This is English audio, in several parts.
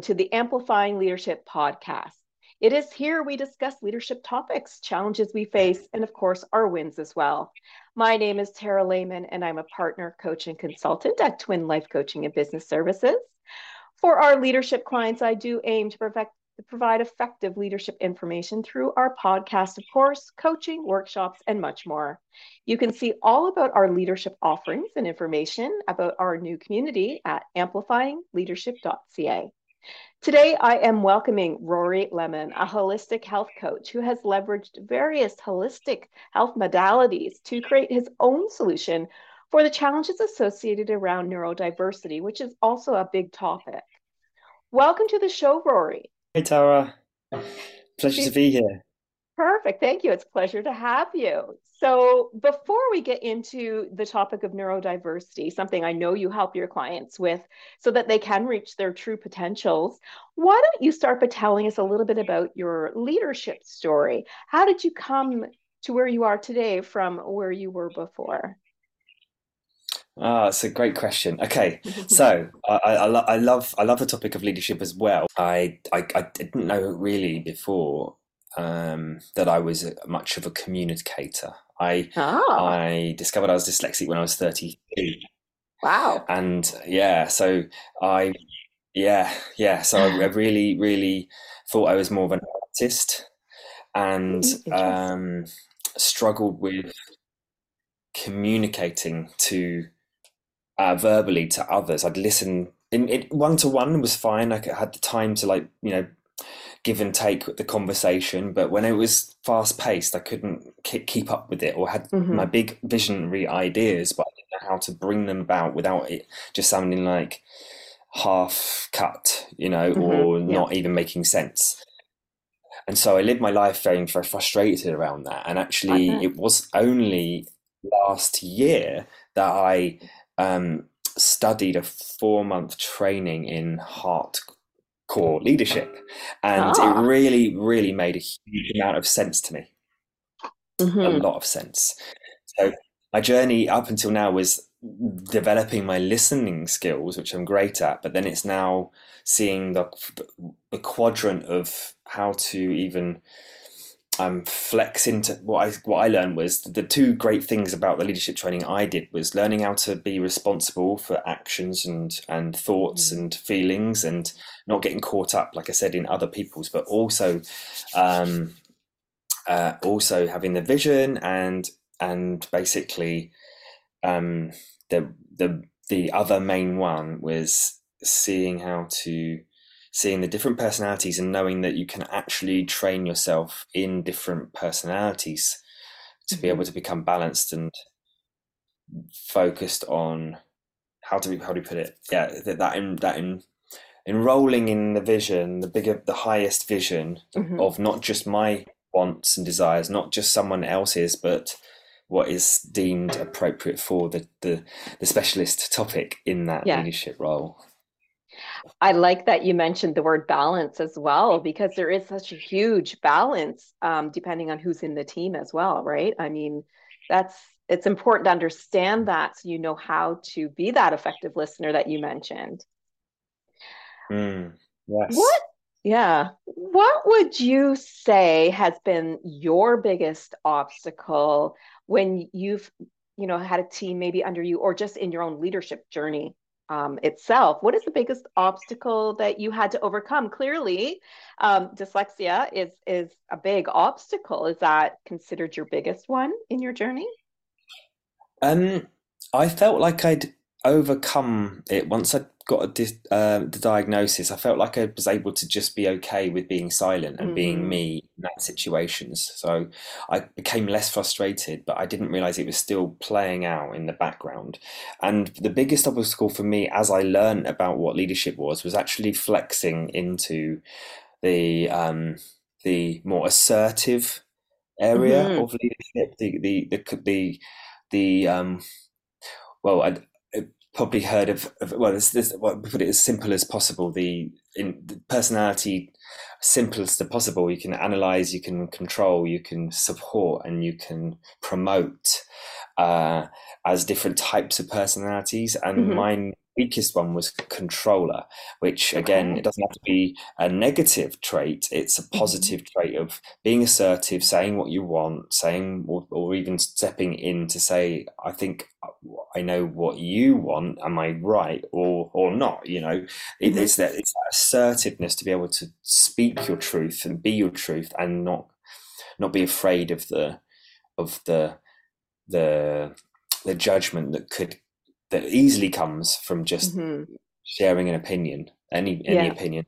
welcome to the Amplifying Leadership podcast. It is here we discuss leadership topics, challenges we face, and of course, our wins as well. My name is Tara Lehman, and I'm a partner, coach, and consultant at Twin Life Coaching and Business Services. For our leadership clients, I do aim to perfect provide effective leadership information through our podcast, of course, coaching, workshops, and much more. You can see all about our leadership offerings and information about our new community at amplifyingleadership.ca. Today, I am welcoming Rory Lemon, a holistic health coach who has leveraged various holistic health modalities to create his own solution for the challenges associated around neurodiversity, which is also a big topic. Welcome to the show, Rory. Hey, Tara. Pleasure to be here. Perfect. Thank you. It's a pleasure to have you. So, before we get into the topic of neurodiversity, something I know you help your clients with so that they can reach their true potentials, why don't you start by telling us a little bit about your leadership story? How did you come to where you are today from where you were before? Ah, it's a great question. Okay, so I, I, I love I love the topic of leadership as well. I I, I didn't know really before um, that I was much of a communicator. I oh. I discovered I was dyslexic when I was thirty two. Wow! And yeah, so I yeah yeah so I, I really really thought I was more of an artist and um, struggled with communicating to uh, verbally to others. I'd listen in one to one was fine. I had the time to like you know give and take the conversation, but when it was fast paced, I couldn't keep up with it or had mm-hmm. my big visionary ideas, but I didn't know how to bring them about without it just sounding like half cut, you know, mm-hmm. or yeah. not even making sense. And so I lived my life very, very frustrated around that. And actually, it was only last year that I um, studied a four month training in hardcore leadership, and ah. it really, really made a huge amount of sense to me. Mm-hmm. A lot of sense. So my journey up until now was developing my listening skills, which I'm great at, but then it's now seeing the the quadrant of how to even um, flex into what I what I learned was the two great things about the leadership training I did was learning how to be responsible for actions and and thoughts mm. and feelings and not getting caught up, like I said, in other people's, but also um, uh, also having the vision and and basically um, the the the other main one was seeing how to seeing the different personalities and knowing that you can actually train yourself in different personalities to be able mm-hmm. to become balanced and focused on how to how do we put it yeah that that in that in enrolling in the vision the bigger the highest vision mm-hmm. of not just my wants and desires not just someone else's but what is deemed appropriate for the the, the specialist topic in that yeah. leadership role I like that you mentioned the word balance as well, because there is such a huge balance um, depending on who's in the team as well, right? I mean, that's it's important to understand that so you know how to be that effective listener that you mentioned. Mm, yes. What? Yeah. What would you say has been your biggest obstacle when you've, you know, had a team maybe under you or just in your own leadership journey? Um, itself. What is the biggest obstacle that you had to overcome? Clearly, um, dyslexia is is a big obstacle. Is that considered your biggest one in your journey? Um, I felt like I'd overcome it once I got a di- uh, the diagnosis. I felt like I was able to just be okay with being silent and mm-hmm. being me in that situations. So I became less frustrated, but I didn't realize it was still playing out in the background. And the biggest obstacle for me, as I learned about what leadership was, was actually flexing into the um, the more assertive area mm-hmm. of leadership. The the the the, the um, well, I, probably heard of, of well, this, this, well, put it as simple as possible. The, in, the personality, simplest as possible. You can analyze, you can control, you can support, and you can promote uh, as different types of personalities. And mm-hmm. mine weakest one was controller, which again, it doesn't have to be a negative trait. It's a mm-hmm. positive trait of being assertive, saying what you want, saying, or, or even stepping in to say, I think I know what you want. Am I right or or not? You know, it, it's that it's that assertiveness to be able to speak your truth and be your truth, and not not be afraid of the of the the the judgment that could that easily comes from just mm-hmm. sharing an opinion, any any yeah. opinion.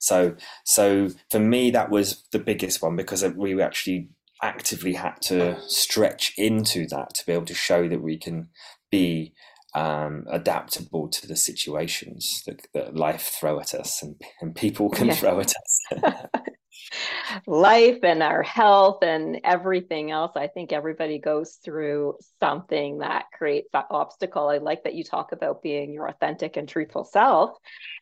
So so for me, that was the biggest one because we actually actively had to stretch into that to be able to show that we can be um, adaptable to the situations that, that life throw at us and, and people can yeah. throw at us. life and our health and everything else. I think everybody goes through something that creates that obstacle. I like that you talk about being your authentic and truthful self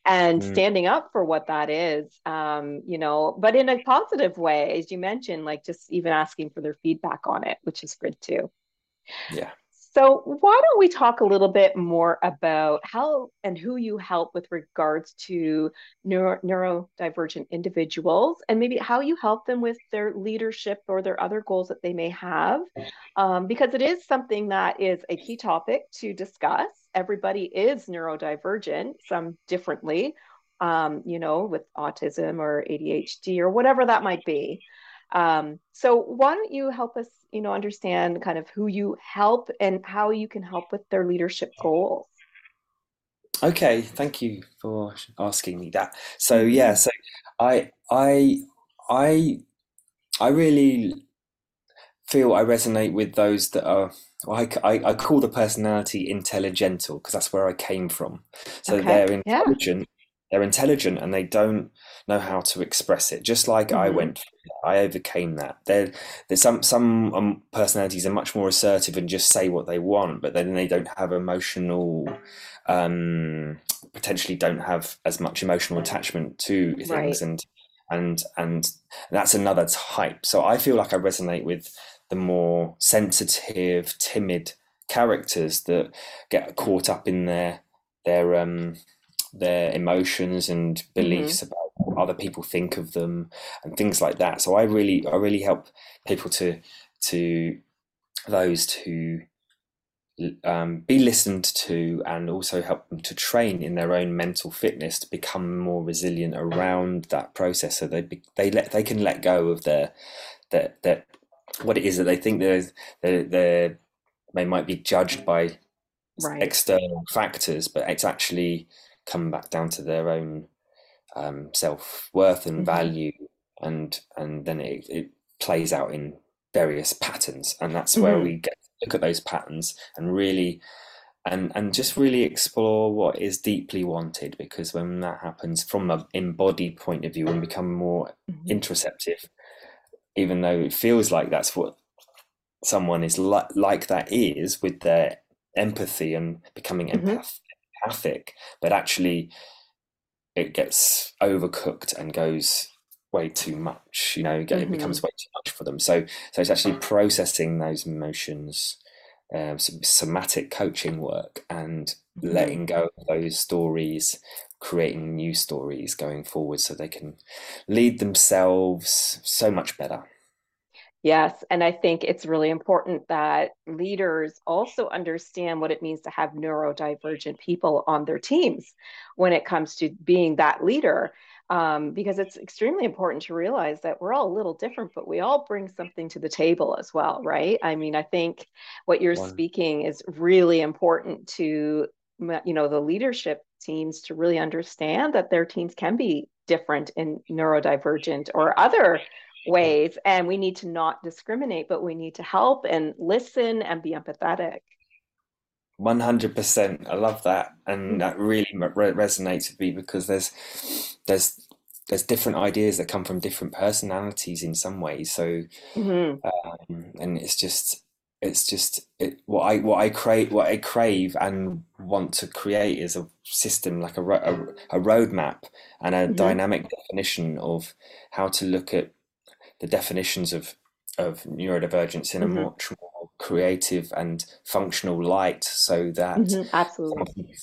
and mm. standing up for what that is, um, you know, but in a positive way, as you mentioned, like just even asking for their feedback on it, which is good too. Yeah. So, why don't we talk a little bit more about how and who you help with regards to neuro, neurodivergent individuals and maybe how you help them with their leadership or their other goals that they may have? Um, because it is something that is a key topic to discuss. Everybody is neurodivergent, some differently, um, you know, with autism or ADHD or whatever that might be. Um, so, why don't you help us you know understand kind of who you help and how you can help with their leadership goals okay thank you for asking me that so yeah so i i i i really feel i resonate with those that are well, I, I, I call the personality intelligental because that's where I came from. So okay. they're intelligent, yeah. They're intelligent, and they don't know how to express it. Just like mm-hmm. I went, I overcame that. There, there's some some um, personalities are much more assertive and just say what they want, but then they don't have emotional, um, potentially don't have as much emotional attachment to things, right. and and and that's another type. So I feel like I resonate with the more sensitive, timid characters that get caught up in their their um their emotions and beliefs mm-hmm. about what other people think of them and things like that. So I really I really help people to to those to um, be listened to and also help them to train in their own mental fitness to become more resilient around that process so they be, they let they can let go of their their, their what it is that they think they're, they're, they're they might be judged by right. external factors but it's actually come back down to their own um, self worth and mm-hmm. value, and and then it, it plays out in various patterns, and that's where mm-hmm. we get to look at those patterns and really and and just really explore what is deeply wanted because when that happens from an embodied point of view and become more mm-hmm. interoceptive even though it feels like that's what someone is like like that is with their empathy and becoming mm-hmm. empath- empathic but actually it gets overcooked and goes way too much you know it mm-hmm. becomes way too much for them so so it's actually processing those emotions um, somatic coaching work and mm-hmm. letting go of those stories creating new stories going forward so they can lead themselves so much better Yes. And I think it's really important that leaders also understand what it means to have neurodivergent people on their teams when it comes to being that leader. Um, because it's extremely important to realize that we're all a little different, but we all bring something to the table as well, right? I mean, I think what you're speaking is really important to, you know, the leadership teams to really understand that their teams can be different and neurodivergent or other ways and we need to not discriminate but we need to help and listen and be empathetic 100% i love that and mm-hmm. that really re- resonates with me because there's there's there's different ideas that come from different personalities in some ways so mm-hmm. um, and it's just it's just it, what I what I crave what I crave and want to create is a system like a a, a roadmap and a mm-hmm. dynamic definition of how to look at the definitions of of neurodivergence in a mm-hmm. much more creative and functional light so that mm-hmm. absolutely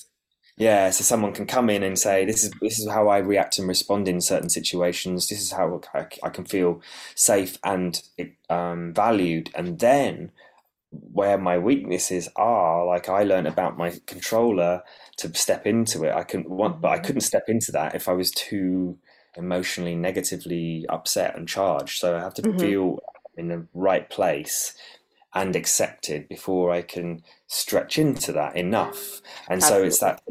yeah, so someone can come in and say, "This is this is how I react and respond in certain situations. This is how I, I can feel safe and um, valued." And then, where my weaknesses are, like I learned about my controller to step into it. I can want, but I mm-hmm. couldn't step into that if I was too emotionally negatively upset and charged. So I have to mm-hmm. feel in the right place and accepted before I can stretch into that enough. And Absolutely. so it's that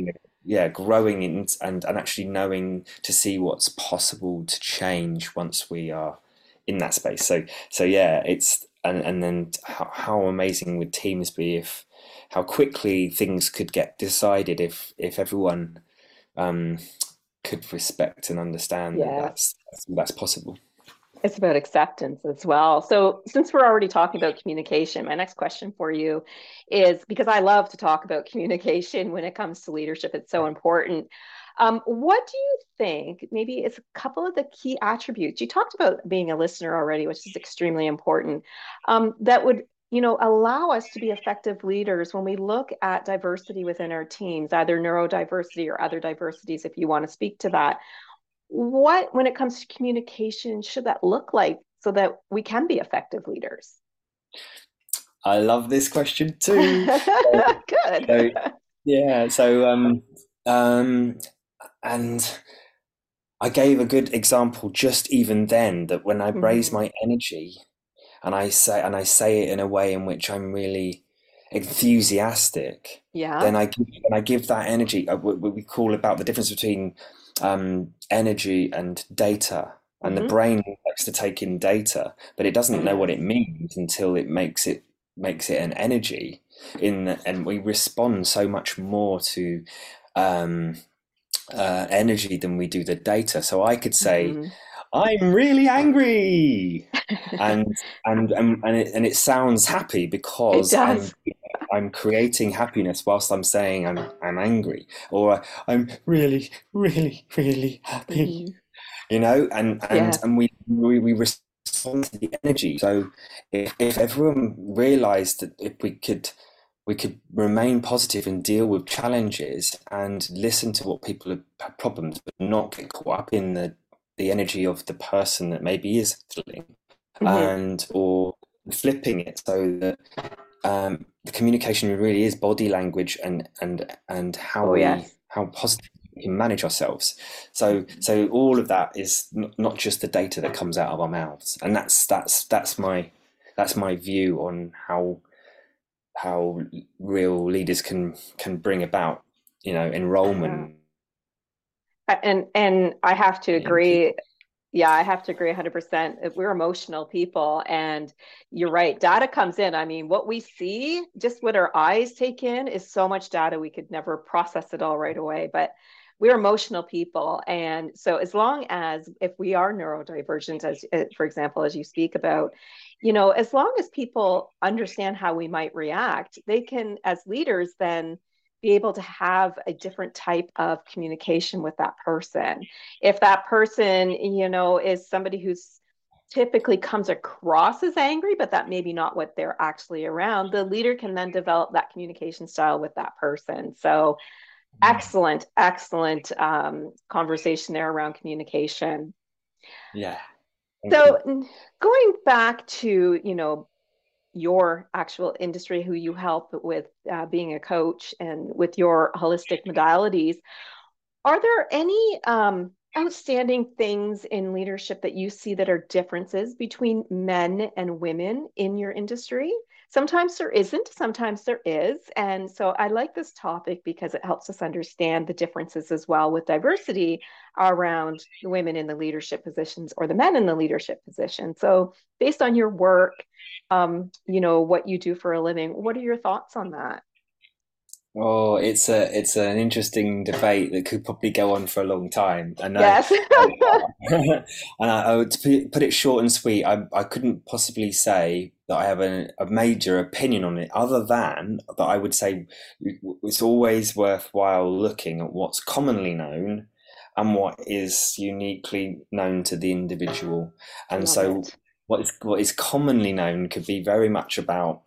yeah, growing in, and and actually knowing to see what's possible to change once we are in that space. So so yeah, it's and and then how, how amazing would teams be if how quickly things could get decided if if everyone um, could respect and understand yeah. that that's that's possible. It's about acceptance as well. So, since we're already talking about communication, my next question for you is because I love to talk about communication when it comes to leadership, it's so important. Um, what do you think? Maybe it's a couple of the key attributes. You talked about being a listener already, which is extremely important. Um, that would you know allow us to be effective leaders when we look at diversity within our teams either neurodiversity or other diversities if you want to speak to that. What when it comes to communication should that look like so that we can be effective leaders? I love this question too. Good. So, yeah so um um and i gave a good example just even then that when i mm-hmm. raise my energy and i say and i say it in a way in which i'm really enthusiastic yeah then i give and i give that energy uh, what we call about the difference between um, energy and data. And mm-hmm. the brain likes to take in data, but it doesn't know what it means until it makes it makes it an energy. In the, and we respond so much more to um, uh, energy than we do the data. So I could say, mm-hmm. "I'm really angry," and and and and it, and it sounds happy because I'm I'm creating happiness whilst I'm saying I'm I'm angry or I'm really really really happy. Mm-hmm. You know, and and yeah. and we, we we respond to the energy. So if, if everyone realised that if we could we could remain positive and deal with challenges and listen to what people have problems, but not get caught up in the the energy of the person that maybe is feeling, mm-hmm. and or flipping it so that um, the communication really is body language and and and how oh, we how positive we can manage ourselves. So so all of that is n- not just the data that comes out of our mouths, and that's that's that's my that's my view on how how real leaders can can bring about you know enrollment. And and I have to agree yeah, I have to agree 100%. We're emotional people. And you're right. Data comes in. I mean, what we see, just what our eyes take in, is so much data we could never process it all right away. But we're emotional people. And so, as long as, if we are neurodivergent, as uh, for example, as you speak about, you know, as long as people understand how we might react, they can, as leaders, then be able to have a different type of communication with that person. If that person, you know, is somebody who's typically comes across as angry, but that maybe not what they're actually around, the leader can then develop that communication style with that person. So, mm-hmm. excellent, excellent um, conversation there around communication. Yeah. so, going back to, you know, your actual industry, who you help with uh, being a coach and with your holistic modalities. Are there any um, outstanding things in leadership that you see that are differences between men and women in your industry? Sometimes there isn't, sometimes there is. And so I like this topic because it helps us understand the differences as well with diversity around the women in the leadership positions or the men in the leadership position. So, based on your work, um, you know, what you do for a living, what are your thoughts on that? Oh, it's a it's an interesting debate that could probably go on for a long time. And yes. and I, I, would put it short and sweet. I I couldn't possibly say that I have a, a major opinion on it, other than that I would say it's always worthwhile looking at what's commonly known and what is uniquely known to the individual. And so, it. what is what is commonly known could be very much about.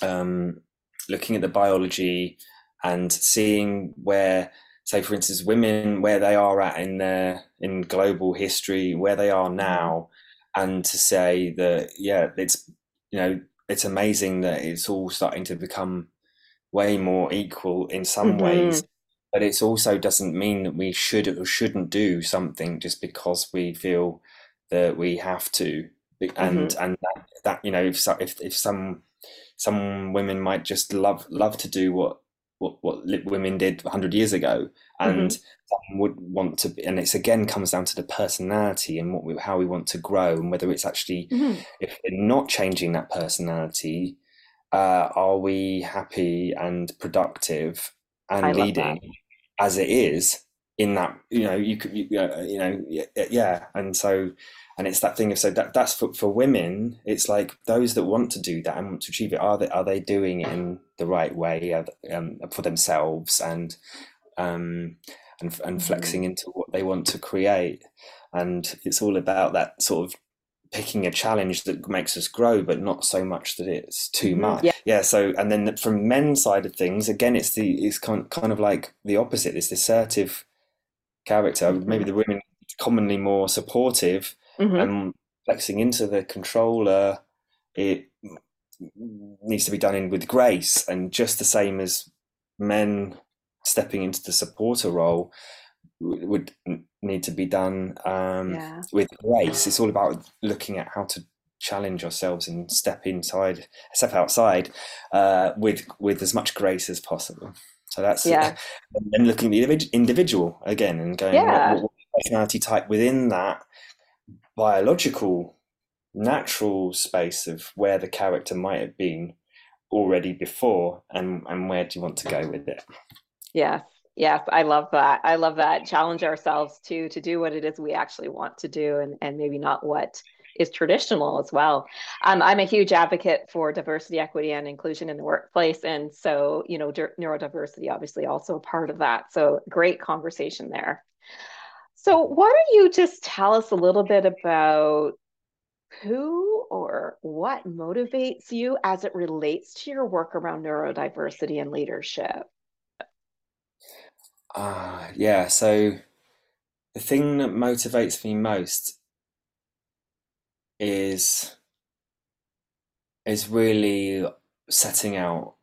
Um, looking at the biology and seeing where say for instance women where they are at in their in global history where they are now and to say that yeah it's you know it's amazing that it's all starting to become way more equal in some mm-hmm. ways but it also doesn't mean that we should or shouldn't do something just because we feel that we have to and mm-hmm. and that, that, you know if if if some some women might just love love to do what what, what women did 100 years ago and mm-hmm. would want to be, and it's again comes down to the personality and what we, how we want to grow and whether it's actually mm-hmm. if we're not changing that personality uh, are we happy and productive and leading as it is in that you know you could you, you know yeah and so and it's that thing of so that that's for, for women it's like those that want to do that and want to achieve it are they are they doing it in the right way um, for themselves and um and, and flexing mm-hmm. into what they want to create and it's all about that sort of picking a challenge that makes us grow but not so much that it's too mm-hmm. much yeah. yeah so and then from men's side of things again it's the it's kind, kind of like the opposite this assertive character maybe the women commonly more supportive mm-hmm. and flexing into the controller, it needs to be done in with grace and just the same as men stepping into the supporter role would need to be done um, yeah. with grace. It's all about looking at how to challenge ourselves and step inside, step outside uh, with with as much grace as possible. So that's yeah. and then looking at the individual again and going, yeah. what, what personality type within that biological, natural space of where the character might have been already before, and and where do you want to go with it? Yes, yes, I love that. I love that. Challenge ourselves to to do what it is we actually want to do, and and maybe not what is traditional as well. Um, I'm a huge advocate for diversity, equity, and inclusion in the workplace, and so you know, neurodiversity obviously also a part of that. So great conversation there. So, why don't you just tell us a little bit about who or what motivates you as it relates to your work around neurodiversity and leadership? Uh, yeah, so the thing that motivates me most is is really setting out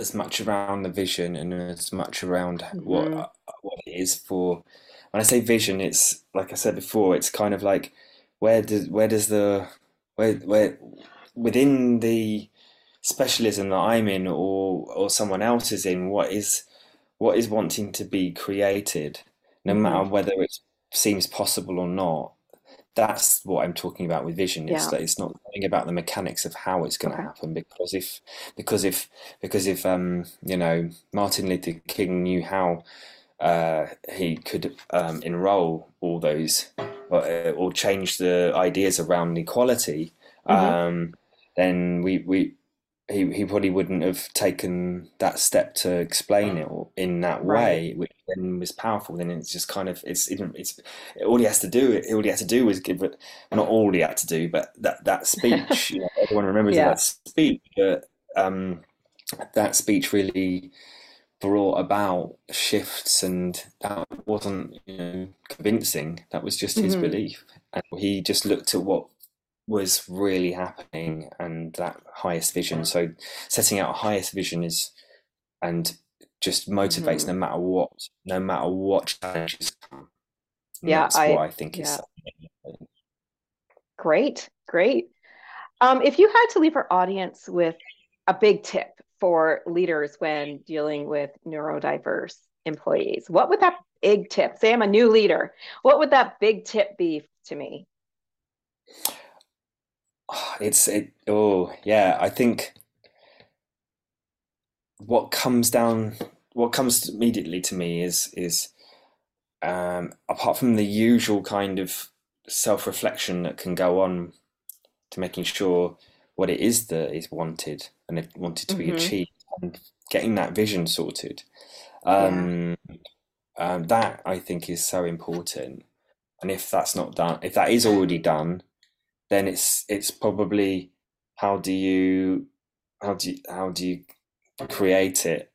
as much around the vision and as much around mm-hmm. what what it is for when I say vision, it's like I said before, it's kind of like where does where does the where where within the specialism that I'm in or or someone else is in, what is what is wanting to be created, no mm-hmm. matter whether it seems possible or not. That's what I'm talking about with vision. It's yeah. that it's not something about the mechanics of how it's going to okay. happen. Because if because if because if um you know Martin Luther King knew how uh, he could um, enroll all those or, uh, or, change the ideas around equality, mm-hmm. um, then we, we he, he probably wouldn't have taken that step to explain it in that way, which then was powerful. Then it's just kind of it's it's all he has to do. It all he had to do was give it. Not all he had to do, but that that speech. you know, everyone remembers yeah. that speech. But um, that speech really brought about shifts and that wasn't you know convincing that was just his mm-hmm. belief and he just looked at what was really happening and that highest vision so setting out a highest vision is and just motivates mm-hmm. no matter what no matter what challenges come and yeah that's I, what i think yeah. is great great um, if you had to leave our audience with a big tip for leaders when dealing with neurodiverse employees? What would that big tip, say I'm a new leader, what would that big tip be to me? It's it oh yeah, I think what comes down what comes immediately to me is is um, apart from the usual kind of self-reflection that can go on to making sure what it is that is wanted and it wanted to be mm-hmm. achieved and getting that vision sorted um, yeah. um, that i think is so important and if that's not done if that is already done then it's it's probably how do you how do you, how do you create it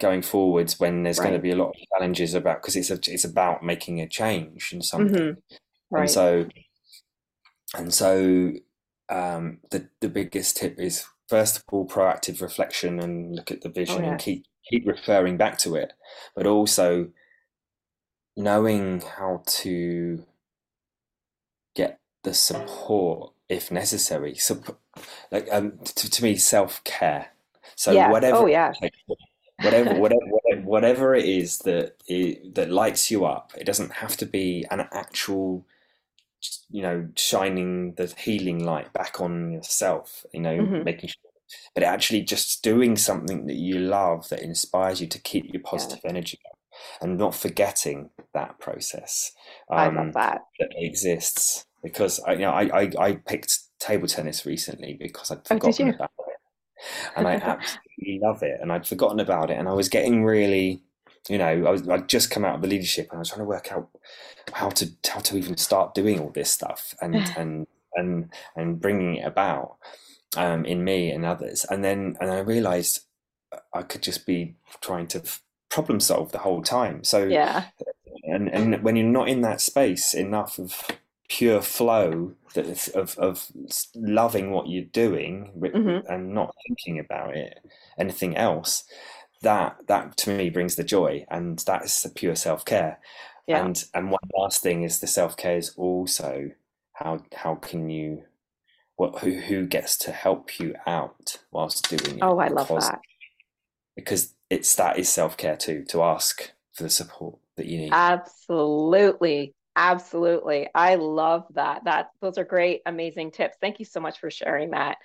going forwards when there's Right. going to be a lot of challenges about because it's a, it's about making a change in something. Mhm. Right. And so, and so, um, the the biggest tip is first of all proactive reflection and look at the vision and Oh, yes. keep keep referring back to it, but also knowing how to the support if necessary. Supp- like um, to, to me, self care. So Yes. whatever Oh, yes. like, whatever whatever whatever it is that it, that lights you up it doesn't have to be an actual you know shining the healing light back on yourself you know Mhm. making sure but actually just doing something that you love that inspires you to keep your positive energy up and not forgetting that process I um, love that. that exists because I, you know, I, I, I picked table tennis recently because I'd Oh, forgotten you? about it, and I absolutely love it, and I'd forgotten about it, and I was getting really, you know, I was I'd just come out of the leadership, and I was trying to work out how to how to even start doing all this stuff, and and and and bringing it about um, in me and others, and then and I realised I could just be trying to problem solve the whole time, so Yeah. and and when you're not in that space enough of pure flow that is- of of loving what you're doing Mhm. and not thinking about it anything else that that to me brings the joy and that's the pure self-care Yeah. and and one last thing is the self-care is also how how can you what who who gets to help you out whilst doing it Oh, I love because that. because it's that is self-care too to ask for the support that you need Absolutely. Absolutely. I love that. That those are great, amazing tips. Thank you so much for sharing that.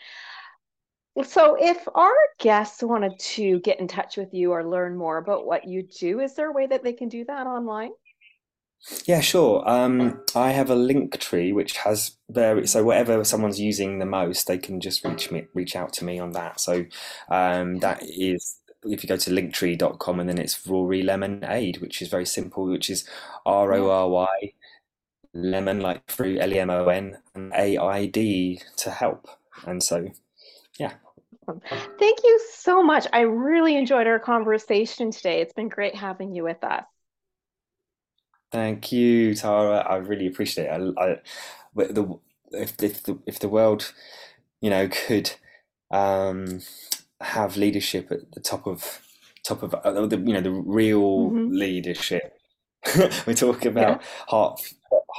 So, if our guests wanted to get in touch with you or learn more about what you do, is there a way that they can do that online? Yeah, sure. Um, I have a link tree which has very so whatever someone's using the most, they can just reach me reach out to me on that. So um, that is if you go to linktree.com and then it's Rory Lemonaid, which is very simple, which is R O R Y lemon like fruit L E M O N and A I D to help. And so yeah. Thank you so much. I really enjoyed our conversation today. It's been great having you with us. Thank you, Tara. I really appreciate it. I, I, the if if the if the world, you know, could um, have leadership at the top of top of uh, the you know the real Mhm. leadership. We talk about heart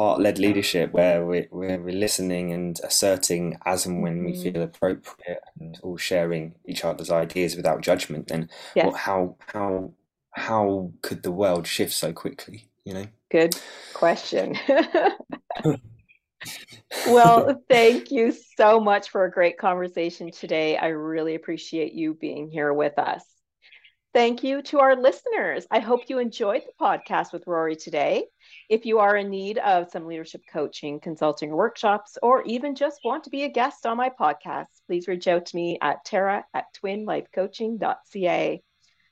heart-led leadership where we where we're listening and asserting as and when we Mhm. feel appropriate and all sharing each other's ideas without judgment. Then Yes. what how how how could the world shift so quickly? You know. Good question. Well, thank you so much for a great conversation today. I really appreciate you being here with us. Thank you to our listeners. I hope you enjoyed the podcast with Rory today. If you are in need of some leadership coaching, consulting, or workshops, or even just want to be a guest on my podcast, please reach out to me at tara at twinlifecoaching.ca.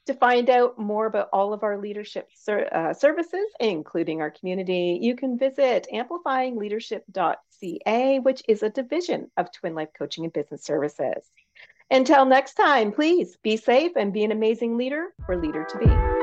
To find out more about all of our leadership ser- uh, services, including our community, you can visit amplifyingleadership.ca, which is a division of Twin Life Coaching and Business Services. Until next time, please be safe and be an amazing leader or leader to be.